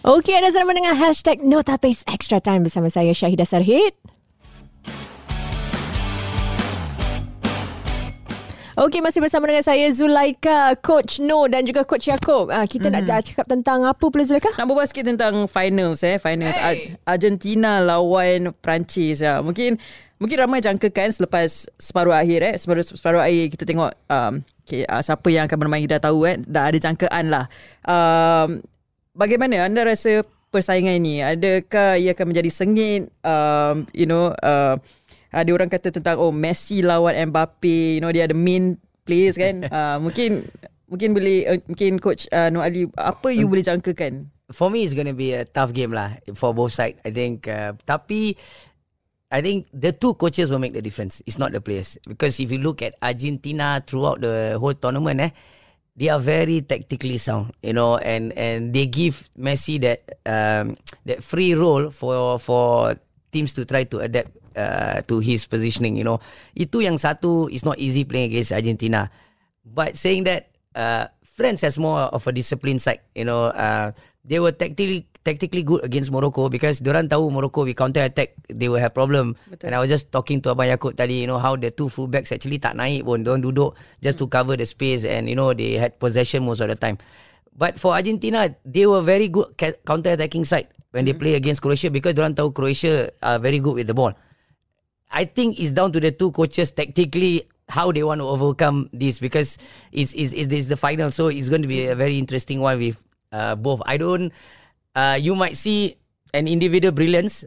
Okey, ada sama dengan hashtag Notabase Extra Time bersama saya Syahidah Sarhid. Okey, masih bersama dengan saya Zulaika, Coach No dan juga Coach Yaakob. Ah, kita mm-hmm. nak cakap tentang apa pula Zulaika? Nak berbual sikit tentang finals eh, finals Hey. Ar- Argentina lawan Perancis ya. Mungkin mungkin ramai jangkakan selepas separuh akhir eh, separuh separuh akhir kita tengok um, okay, uh, siapa yang akan bermain kita dah tahu eh, dah ada jangkaan lah. Um, bagaimana anda rasa persaingan ini? Adakah ia akan menjadi sengit? Um, you know, uh, ada orang kata tentang oh Messi lawan Mbappe, you know dia ada main players kan. uh, mungkin mungkin boleh uh, mungkin coach uh, Nur Ali apa you boleh jangkakan? For me, it's going to be a tough game lah for both side. I think. Uh, tapi, I think the two coaches will make the difference. It's not the players because if you look at Argentina throughout the whole tournament, eh, they are very tactically sound, you know, and and they give Messi that um, that free role for for teams to try to adapt uh, to his positioning, you know. Itu yang satu is not easy playing against Argentina. But saying that, uh, France has more of a disciplined side, you know. Uh, they were tactically tactically good against Morocco because diorang tahu Morocco we counter attack they will have problem. Betul. And I was just talking to Abang Yaakob tadi, you know how the two fullbacks actually tak naik pun, diorang duduk just to cover the space and you know they had possession most of the time. But for Argentina, they were very good counter attacking side when they play against Croatia because diorang tahu Croatia are very good with the ball. I think it's down to the two coaches tactically how they want to overcome this because it's is is this the final so it's going to be a very interesting one with uh, both. I don't uh, you might see an individual brilliance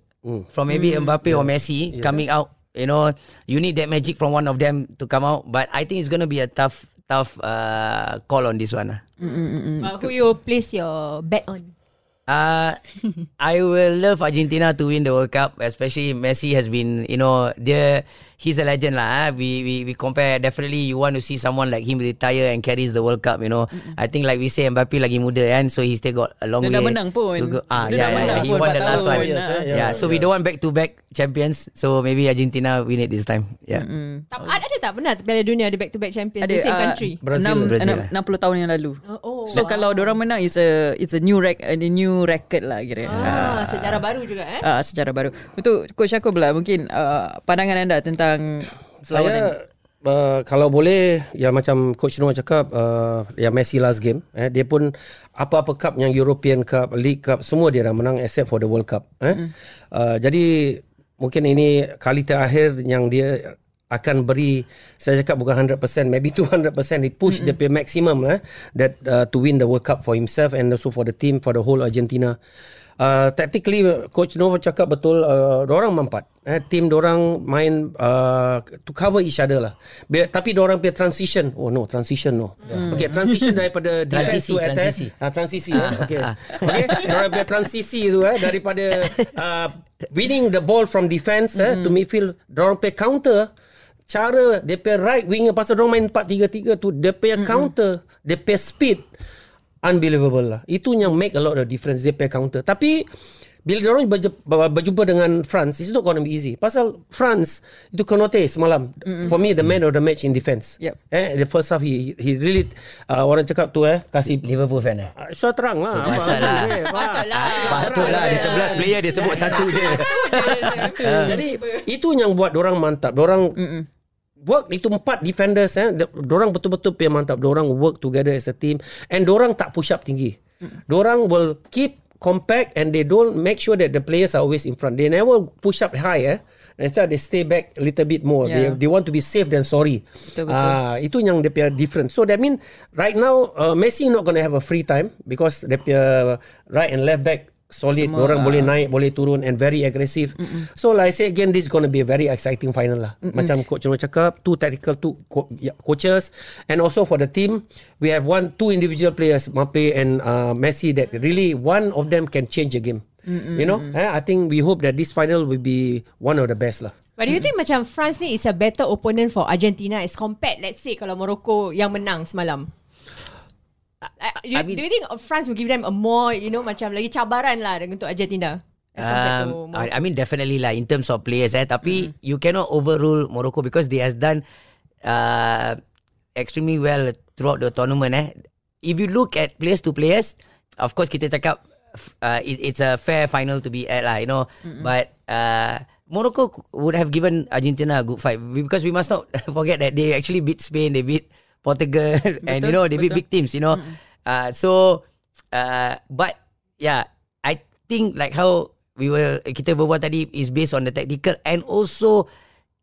from maybe Mbappe or Messi coming out. You know, you need that magic from one of them to come out. But I think it's to be a tough tough uh, call on this one. ah. Uh, who you place your bet on? Uh, I will love Argentina to win the World Cup, especially Messi has been, you know, dia he's a legend lah. ah. We we we compare definitely you want to see someone like him retire and carries the World Cup, you know. I think like we say Mbappe lagi muda kan, so he still got a long Dia way. dah menang pun. to go. Ah, Dia dah yeah, yeah, menang yeah. He pun won the last one. Yes, Yeah, eh, yeah, so we don't want back to back champions. So maybe Argentina win it this time. Yeah. Tak, ada, ada tak pernah Piala Dunia ada back to back champions Ada the same uh, country? Brazil. enam- Brazil, enam- 60 tahun yang lalu. Oh, oh. So kalau orang menang is a it's a new rec a new record lah kira. ah, sejarah baru juga eh. Ah, secara baru. Untuk coach aku pula mungkin uh, pandangan anda tentang. Saya uh, kalau boleh ya macam coach Noah cakap uh, ya Messi last game eh dia pun apa-apa cup yang European Cup, League Cup semua dia dah menang except for the World Cup eh. Mm. Uh, jadi mungkin ini kali terakhir yang dia akan beri saya cakap bukan 100% maybe 200% he push mm-hmm. the maximum eh that uh, to win the World Cup for himself and also for the team for the whole Argentina. Uh, tactically coach Nova cakap betul uh, orang mampat eh team orang main uh, to cover each other lah. Biar, tapi orang punya transition oh no transition no. Yeah. okay transition daripada defense to attack. transisi. ah transisi. Eh okay. Okay orang punya transisi tu eh daripada uh, winning the ball from defense eh to midfield orang punya counter cara dia punya right winger pasal orang main 4-3-3 tu dia punya counter dia punya speed unbelievable lah. Itu yang make a lot of difference dia punya counter. Tapi bila dia orang berjumpa dengan France, it's not going to be easy. Pasal France itu Konote semalam. Mm-hmm. For me the man of the match in defense. Yep. Eh the first half he he really uh, orang cakap tu eh kasih Liverpool fan eh? uh, so terang lah. Masalah. eh, Patutlah. Patutlah dia 11 player dia sebut satu je. Jadi itu yang buat orang mantap. Orang work itu empat defenders eh orang betul-betul punya mantap. Orang work together as a team and orang tak push up tinggi. Orang will keep compact and they don't make sure that the players are always in front. They never push up high eh. Instead they stay back a little bit more. Yeah. They they want to be safe than sorry. Betul, betul. Ah, itu yang dia punya different. So that mean right now uh, Messi not going to have a free time because dia punya right and left back solid. Semua, orang ah. boleh naik, boleh turun and very aggressive. Mm-mm. So like I say again this is going to be a very exciting final lah. Mm-mm. Macam coach Nur cakap, two tactical two co- yeah, coaches and also for the team we have one two individual players Mbappe and uh, Messi that really one of them can change the game. Mm-mm. You know, eh, I think we hope that this final will be one of the best lah. But do you think macam France ni is a better opponent for Argentina as compared let's say kalau Morocco yang menang semalam? You, I mean- do you think France will give them a more, you know, macam lagi cabaran lah untuk Argentina? Um? I, I mean definitely lah in terms of players eh tapi you cannot overrule Morocco because they has done uh, extremely well throughout the tournament eh if you look at players to players of course kita cakap uh, it, it's a fair final to be at lah, you know. But uh, Morocco would have given Argentina a good fight because we must not forget that they actually beat Spain, they beat Portugal, and you know they beat betul. big teams, you know. Uh, so, uh, but yeah, I think like how we were kita berbual tadi is based on the tactical and also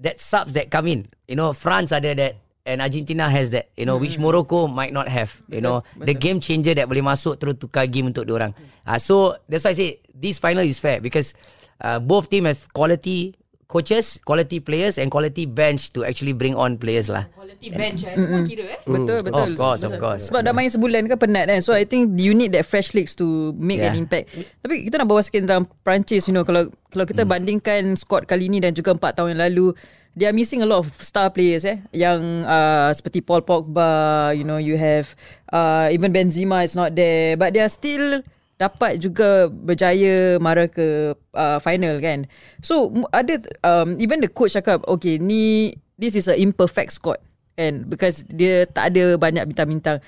that subs that come in. You know, France ada that and Argentina has that. You know, which Morocco might not have. You know, the game changer that boleh masuk terus tukar game untuk orang. Uh, so that's why I say this final is fair because uh, both team have quality coaches, quality players and quality bench to actually bring on players lah. Quality bench eh. Pun kira eh. Betul betul. Of course, of course. Sebab dah main sebulan kan penat kan. So I think you need that fresh legs to make Yeah. an impact. Tapi kita nak bawa sikit tentang Perancis you know kalau kalau kita Hmm. bandingkan squad kali ni dan juga 4 tahun yang lalu they are missing a lot of star players eh yang uh, seperti Paul Pogba, you know you have uh, even Benzema is not there but they are still dapat juga berjaya mara ke uh, final kan. So ada um, even the coach cakap okay ni this is a imperfect squad and because dia tak ada banyak bintang-bintang.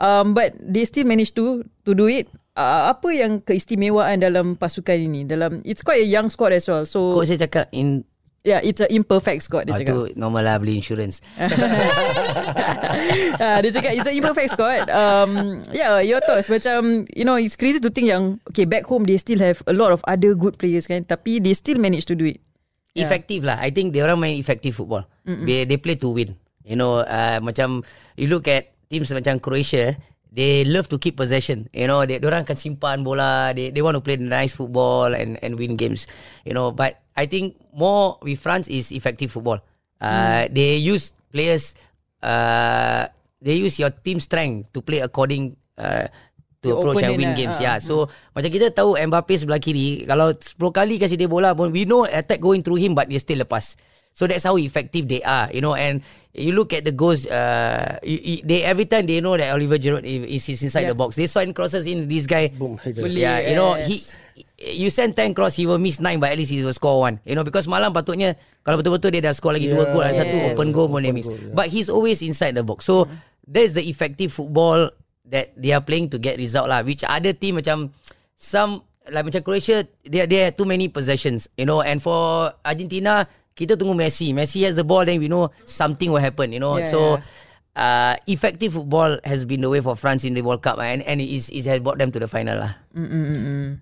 Um, but they still manage to to do it. Uh, apa yang keistimewaan dalam pasukan ini? Dalam it's quite a young squad as well. So Coach saya cakap in yeah, it's a imperfect squad dia ah, cakap. tu normal lah beli insurance. Ah, dia cakap it's a imperfect squad. Um, yeah, your thoughts macam you know it's crazy to think yang okay back home they still have a lot of other good players kan, tapi they still manage to do it. yeah. effective lah. I think they orang main effective football. They they play to win. You know, uh, macam you look at teams macam Croatia, they love to keep possession. You know, they orang akan simpan bola. They they want to play nice football and and win games. You know, but I think more with France is effective football. Uh, They use players. Uh, they use your team strength to play according. Uh, to approach and win lah. games. Ah. Yeah. So macam kita tahu Mbappe sebelah kiri, kalau 10 kali kasih dia bola pun we know attack going through him but dia still lepas. So that's how effective they are, you know. And you look at the goals, uh, you, you- they every time they know that Oliver Giroud is, is inside Yeah. the box. They sign crosses in this guy. Boom. Yeah, you know he. yes. You send 10 cross He will miss 9 But at least he will score one You know Because malam patutnya Kalau betul-betul Dia dah score lagi Yeah. 2 gol Satu Yes. open goal pun dia miss But he's always inside the box So That's the effective football That they are playing To get result lah Which other team macam Some Like macam Croatia They they have too many possessions You know And for Argentina Kita tunggu Messi. Messi has the ball Then we know Something will happen You know? Yeah, So yeah. uh, Effective football Has been the way for France In the World Cup And, and it, is, it has brought them to the final lah.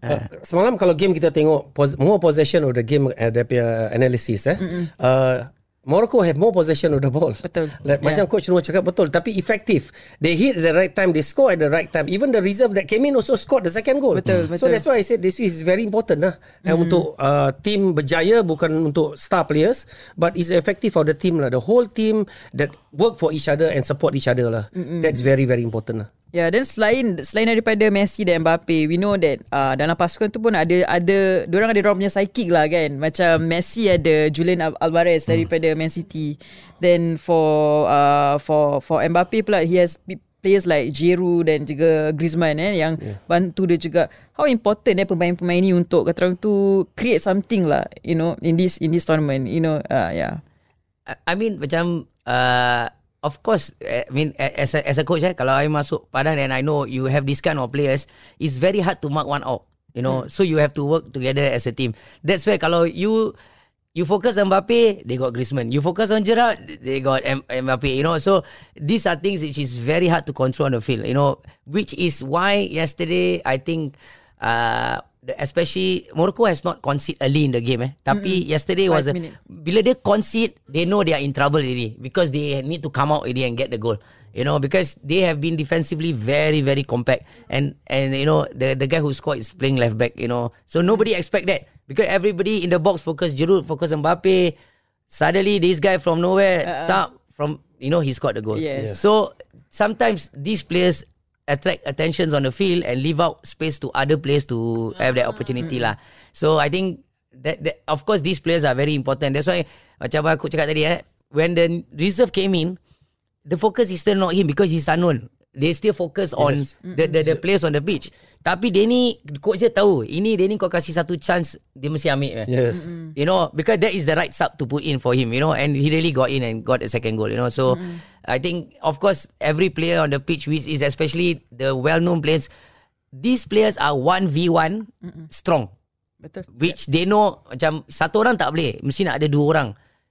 Uh, semalam kalau game kita tengok pos- more possession of the game uh, dia punya analysis eh. Uh, Morocco have more possession of the ball. Betul. Like, Yeah. Macam coach Noor cakap betul tapi effective. They hit at the right time, they score at the right time. Even the reserve that came in also scored the second goal. Betul, So betul. that's why I said this is very important lah. And untuk uh, team berjaya bukan untuk star players but is effective for the team lah. The whole team that work for each other and support each other lah. That's very very important lah. Yeah, then selain selain daripada Messi dan Mbappe, we know that uh, dalam pasukan tu pun ada ada orang ada orang punya psychic lah kan. Macam Messi ada Julian Al- Alvarez daripada Man City. Then for uh, for for Mbappe pula he has players like Giroud dan juga Griezmann eh yang yeah. bantu dia juga. How important eh pemain-pemain ni untuk kata orang tu create something lah, you know, in this in this tournament, you know, uh, yeah. I- I mean macam uh, of course I mean a- as a, as a coach eh kalau I masuk Padang and I know you have this kind of players it's very hard to mark one out you know? So you have to work together as a team. That's where kalau you you focus on Mbappe they got Griezmann. You focus on Gerrard they got M- Mbappe you know? So these are things which is very hard to control on the field you know? Which is why yesterday I think uh, especially Morocco has not conceded early in the game eh tapi yesterday Five was a, minute. bila dia concede they know they are in trouble already because they need to come out already and get the goal you know because they have been defensively very very compact and and you know the the guy who scored is playing left back you know so nobody expect that because everybody in the box focus Giroud focus Mbappe suddenly this guy from nowhere Uh-uh. tap from you know he scored the goal Yes. Yes. so sometimes these players attract attentions on the field and leave out space to other players to have that opportunity lah. So I think that, that of course these players are very important. That's why macam aku cakap tadi eh, when the reserve came in, the focus is still not him because he's unknown. They still focus on the, the the players on the pitch. Tapi dia ni coach dia tahu, ini dia ni kau kasih satu chance dia mesti ambil. Eh. Yes. You know, because that is the right sub to put in for him, you know, and he really got in and got a second goal, you know. So I think, of course, every player on the pitch, which is especially the well known players, these players are 1v1 strong. Betul. Which they know macam satu orang tak boleh, mesti nak ada dua orang.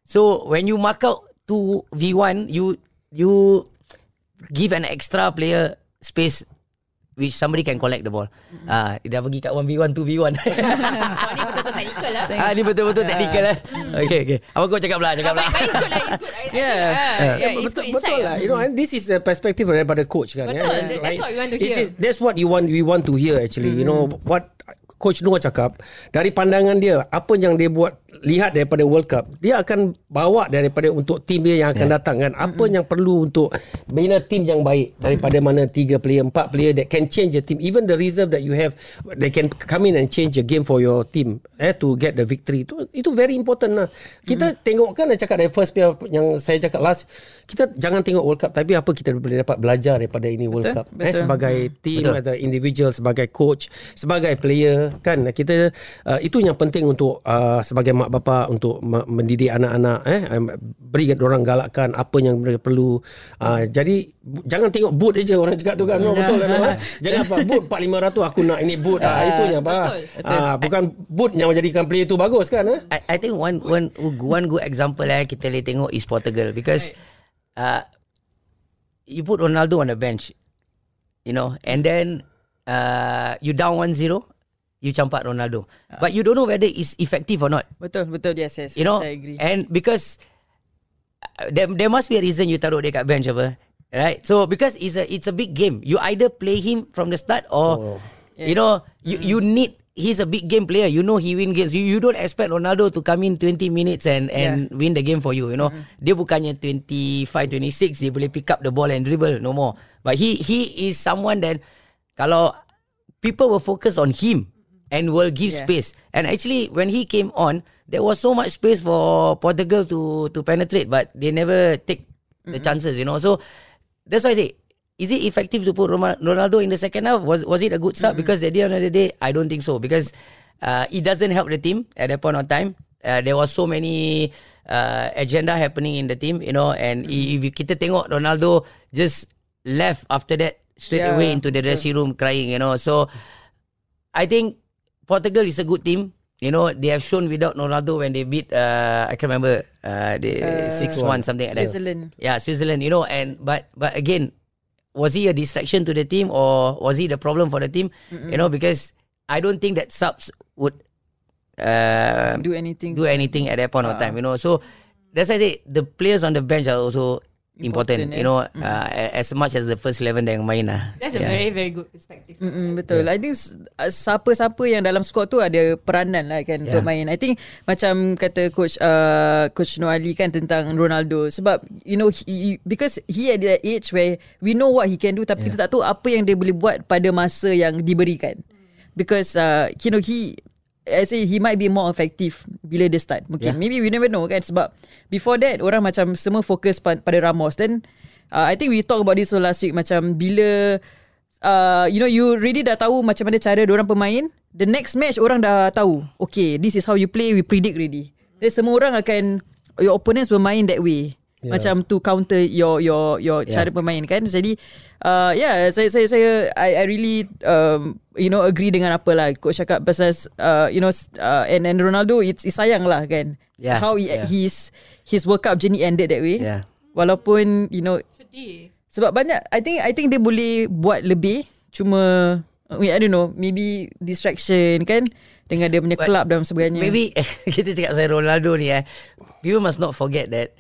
So when you mark out 2v1, you you give an extra player space which somebody can collect the ball. Ah, dia dah pergi kat 1v1, 2v1. Oh, ni betul-betul technical lah. ah, ni betul-betul technical lah. Okay, okay. Apa kau cakap lah, cakap lah. But it's good lah, it's good. I- I- Yeah. ah, yeah, it's betul, betul lah. You know, and this is the perspective daripada coach kan. Betul. That- that's what we want to This hear. is- that's what you want. We want to hear actually. You know what Coach Noah cakap dari pandangan dia apa yang dia buat lihat daripada World Cup dia akan bawa daripada untuk tim dia yang akan yeah. datang kan. Apa yang perlu untuk bina tim yang baik daripada mana tiga player empat player that can change the team. Even the reserve that you have they can come in and change the game for your team eh to get the victory. Itu itu very important lah. Kita tengok kan saya cakap dari first player yang saya cakap last kita jangan tengok World Cup tapi apa kita boleh dapat belajar daripada ini World Betul, Cup eh betul. sebagai team Betul. as a individual sebagai coach sebagai player kan. Kita uh, itu yang penting untuk uh, sebagai mak bapa untuk me- mendidik anak-anak eh um, beri orang galakkan apa yang mereka perlu. Uh, jadi jangan tengok boot aja orang cakap tu kan. No, betul kan no? jangan apa boot 4500 aku nak ini boot ah itu yang apa? ah bukan boot yang menjadikan player tu bagus kan eh? I, I think one one one good example eh kita boleh tengok is Portugal. Because uh, you put Ronaldo on the bench, you know, and then uh, you down 1-0, you campak Ronaldo. But you don't know whether it's effective or not. Betul, betul. Yes, yes. You know, I agree. and because uh, there, there must be a reason you taruh dia kat bench apa. Right? So because it's a it's a big game. You either play him from the start or you know, you you need he's a big game player. You know he win games. You you don't expect Ronaldo to come in 20 minutes and and win the game for you, you know. Dia bukannya 25 26 dia boleh pick up the ball and dribble no more. But he he is someone that kalau people will focus on him and will give Yeah. space. And actually, when he came on, there was so much space for Portugal to to penetrate, but they never take the chances. You know, so that's why I say. Is it effective to put Ronaldo in the second half? Was was it a good sub? Because at the end of the day, I don't think so. Because uh, it doesn't help the team at that point of time. Uh, there was so many uh, agenda happening in the team, you know. And if you- kita tengok Ronaldo just left after that straight Yeah, away into the dressing room crying, you know. So I think Portugal is a good team. You know, they have shown without Ronaldo when they beat uh, I can't remember uh, the six one something like that. Switzerland. Yeah, Switzerland. You know, and but but again, was he a distraction to the team or was he the problem for the team? You know, because I don't think that subs would uh, Do anything. do anything at that point of time. You know, so that's why I say the players on the bench are also important. Important, eh? you know, uh, as much as the first eleven yang main lah. That's a very, very good perspective. Mm-mm, betul. Yeah. I think s- uh, siapa-siapa yang dalam squad tu ada peranan lah kan yeah. untuk main. I think macam kata coach uh, coach Noali kan tentang Ronaldo sebab you know he, he- because he at that age where we know what he can do tapi yeah. kita tak tahu apa yang dia boleh buat pada masa yang diberikan. Because uh, you know he I say he might be more effective bila dia start. Mungkin yeah. maybe we never know kan sebab before that orang macam semua fokus pa- pada Ramos then uh, I think we talk about this also last week macam bila uh, you know you really dah tahu macam mana cara orang pemain the next match orang dah tahu okay this is how you play we predict already then semua orang akan your opponents will main that way yeah. macam to counter your your your yeah. cara bermain kan jadi uh, yeah saya saya saya I, I really um, you know agree dengan apa lah coach cakap pasal uh, you know uh, and and Ronaldo it's, it's sayang lah kan Yeah, how he, yeah. his his World Cup journey ended that way Yeah. walaupun you know Sedih. sebab banyak I think I think dia boleh buat lebih cuma I, don't know maybe distraction kan dengan dia punya club dan sebagainya. Maybe kita cakap pasal Ronaldo ni eh. People must not forget that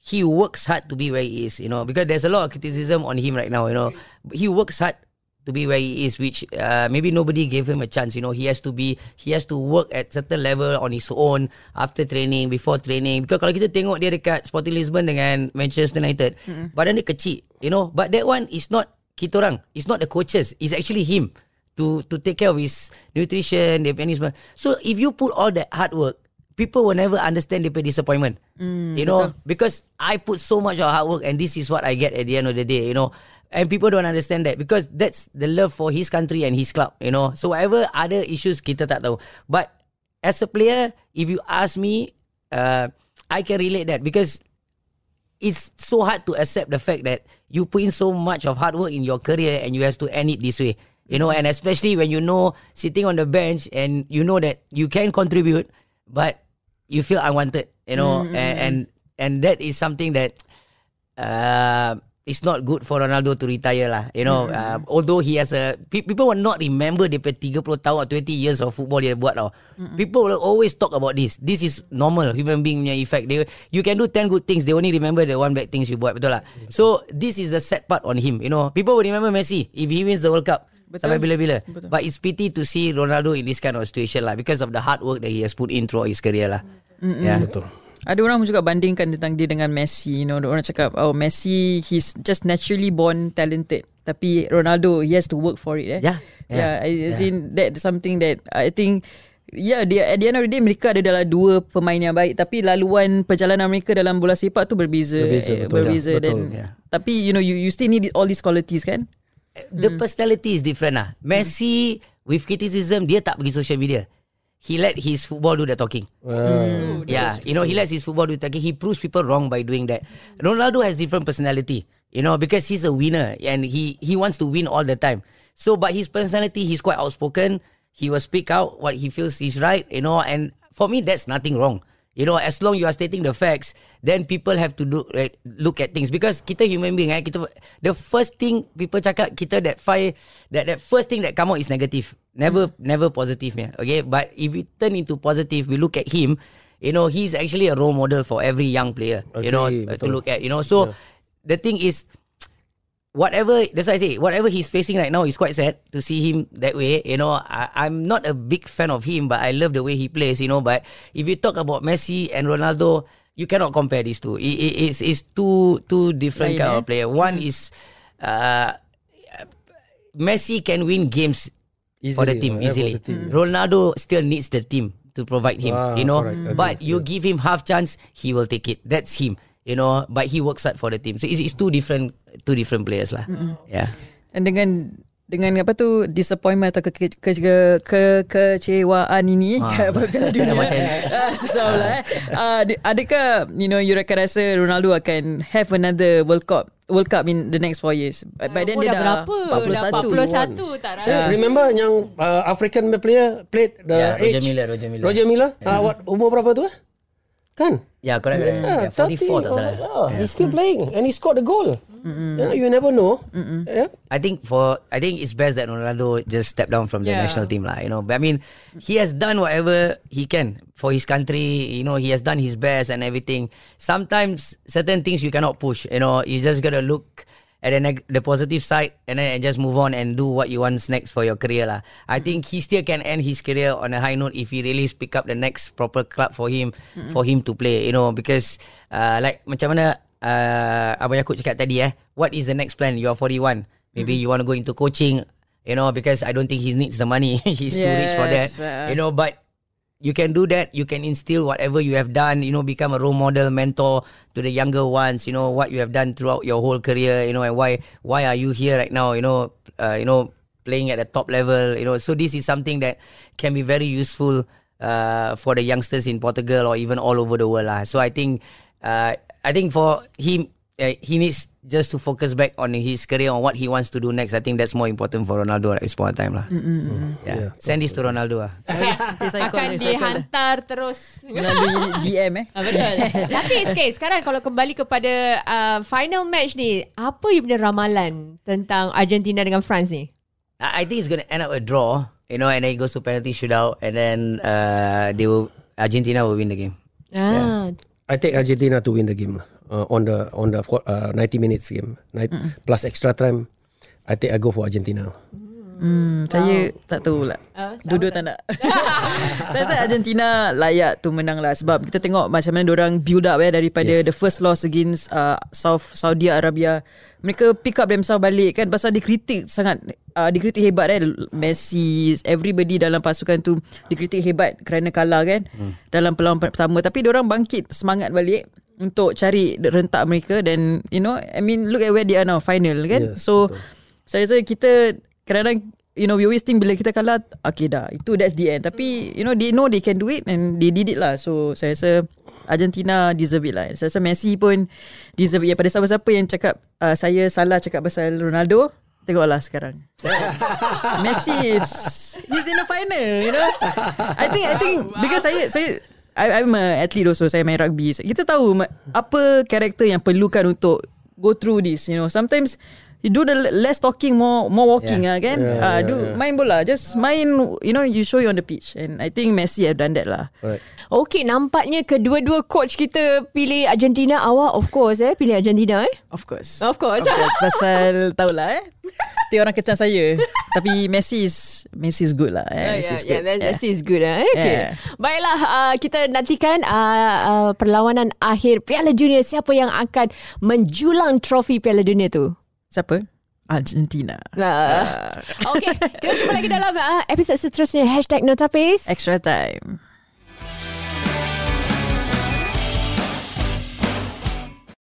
he works hard to be where he is, you know, because there's a lot of criticism on him right now, you know. He works hard to be where he is, which uh, maybe nobody gave him a chance, you know. He has to be, he has to work at certain level on his own after training, before training. Because kalau kita tengok dia dekat Sporting Lisbon dengan Manchester United, mm-hmm. badan dia kecil, you know. But that one is not kita orang. It's not the coaches. It's actually him to to take care of his nutrition, punya ni. So if you put all that hard work, people will never understand the disappointment. Mm, you know, because I put so much of hard work and this is what I get at the end of the day, you know. And people don't understand that because that's the love for his country and his club, you know. So whatever other issues kita tak tahu. But as a player, if you ask me, uh, I can relate that because it's so hard to accept the fact that you put in so much of hard work in your career and you have to end it this way. You know, and especially when you know sitting on the bench and you know that you can contribute, but you feel unwanted. You know, Mm-hmm. and, and and that is something that uh, it's not good for Ronaldo to retire lah. You know, uh, although he has a pe- people will not remember dia punya 30 tahun atau 20 years of football dia buat tau. People will always talk about this. This is normal human being punya effect. They you can do 10 good things, they only remember the one bad things you buat, betul lah. So this is the sad part on him. You know, people will remember Messi if he wins the World Cup. Betul. Sampai bila-bila. Betul. But it's pity to see Ronaldo in this kind of situation lah because of the hard work that he has put in throughout his career lah. Yeah. Betul. Ada orang juga bandingkan tentang dia dengan Messi. You know, orang cakap, oh Messi, he's just naturally born talented. Tapi Ronaldo, he has to work for it. Eh? Yeah, Yeah, yeah, I, as in that's something that I think Ya, yeah, dia at the end of the day mereka ada dalam dua pemain yang baik tapi laluan perjalanan mereka dalam bola sepak tu berbeza. Berbeza, eh, betul. berbeza Betul. dan Yeah. tapi you know you you still need all these qualities kan? The personality is different lah. Messi with criticism dia tak pergi social media. He let his football do the talking. Ah. yeah, you know he lets his football do the talking. He proves people wrong by doing that. Ronaldo has different personality. You know because he's a winner and he he wants to win all the time. So but his personality he's quite outspoken. He will speak out what he feels is right. You know and for me that's nothing wrong. You know, as long you are stating the facts, then people have to do right, look at things because kita human being, eh, kita the first thing people cakap kita that five that that first thing that come out is negative, never never positive, yeah. Okay, but if we turn into positive, we look at him. You know, he's actually a role model for every young player. you know, uh, to betul. look at. You know, so the thing is, whatever that's why I say whatever he's facing right now is quite sad to see him that way. You know, I, I'm not a big fan of him, but I love the way he plays. You know, but if you talk about Messi and Ronaldo, you cannot compare these two. It, it, it's it's two two different Lain, kind eh? of player. One is uh, Messi can win games for the team yeah, easily. the team. Ronaldo still needs the team to provide him. Ah, you know, correct. But you give him half chance, he will take it. That's him. You know, but he works hard for the team. So it's, it's two different two different players lah. Yeah. Dan dengan dengan apa tu disappointment atau ke, ke, ke, ke, kecewaan ini Ah. Piala Dunia. Macam- Ah, Susah pula eh. Ah, di- adakah you know you akan rasa Ronaldo akan have another World Cup World Cup in the next 4 years. By, by then Umur dia dah dah berapa? 41. Dah 41 tak rasa. remember yang uh, African player played the Yeah, Roger age? Miller, Roger Miller. Roger Miller. Ah, what umur berapa tu eh? Kan? Yeah, correct. correct. Yeah, 44 tak salah. Oh, he's still playing and he scored the goal. You, know, you never know. Yeah. I think for I think it's best that Ronaldo just step down from the Yeah. national team lah. You know, but I mean, he has done whatever he can for his country. You know, he has done his best and everything. Sometimes certain things you cannot push. You know, you just gotta look at the, neg- the positive side and then and just move on and do what you want next for your career lah. I think he still can end his career on a high note if he really pick up the next proper club for him for him to play. You know, because uh, like macam mana uh, Abang Yaakob cakap tadi eh, what is the next plan? You are 41. Maybe you want to go into coaching, you know, because I don't think he needs the money. He's too rich for that. Yes, uh. You know, but you can do that. You can instill whatever you have done, you know, become a role model, mentor to the younger ones, you know, what you have done throughout your whole career, you know, and why why are you here right now, you know, uh, you know, playing at the top level, you know. So this is something that can be very useful uh, for the youngsters in Portugal or even all over the world. Lah. So I think uh, I think for him uh, he needs just to focus back on his career on what he wants to do next. I think that's more important for Ronaldo at this point in time lah. Yeah. Send this to Ronaldo lah. Akan dihantar terus. Melalui DM eh. Ah, betul. Tapi sikit sekarang kalau kembali kepada uh, final match ni, apa you punya ramalan tentang Argentina dengan France ni? I think it's going to end up a draw, you know, and then it goes to penalty shootout, and then uh, they will Argentina will win the game. Ah, I take Argentina to win the game lah. Uh, on the on the uh, 90 minutes game. Night, Plus extra time. I think I go for Argentina. Hmm, saya tak tahu. Oh, sama Dua-dua tak nak. saya rasa Argentina layak tu menang lah sebab kita tengok macam mana orang build up eh daripada yes. The first loss against uh, South Saudi Arabia. Mereka pick up themselves balik kan pasal dikritik sangat uh, dikritik hebat eh Messi everybody dalam pasukan tu dikritik hebat kerana kalah kan hmm. dalam perlawanan pertama tapi orang bangkit semangat balik untuk cari rentak mereka dan you know I mean look at where they are now final kan Yes, so betul. saya rasa kita kadang-kadang you know we always think bila kita kalah okay dah itu that's the end tapi you know they know they can do it and they did it lah so saya rasa Argentina deserve it lah saya rasa Messi pun deserve it pada siapa-siapa yang cakap uh, saya salah cakap pasal Ronaldo Tengoklah sekarang. Messi is he's in the final, you know. I think I think because saya saya I, I'm a athlete also saya main rugby. Kita tahu apa karakter yang perlukan untuk go through this, you know. Sometimes you do the less talking more more walking yeah. ah kan. Yeah, Ah yeah, do yeah. main bola, just main you know you show you on the pitch and I think Messi have done that lah. Right. Okay, nampaknya kedua-dua coach kita pilih Argentina. Awak of course eh pilih Argentina eh. Of course. Of course. Of course pasal tahulah eh. Dia orang kecam saya. Tapi Messi is Messi is good lah. Eh. Yeah, Messi yeah, is yeah, good. that, that is good. Eh? Okay. Yeah. Baiklah, uh, kita nantikan uh, uh, perlawanan akhir Piala Dunia. Siapa yang akan menjulang trofi Piala Dunia tu? Siapa? Argentina. Uh, okay, kita jumpa lagi dalam uh, episod seterusnya. Hashtag Notapis. Extra time.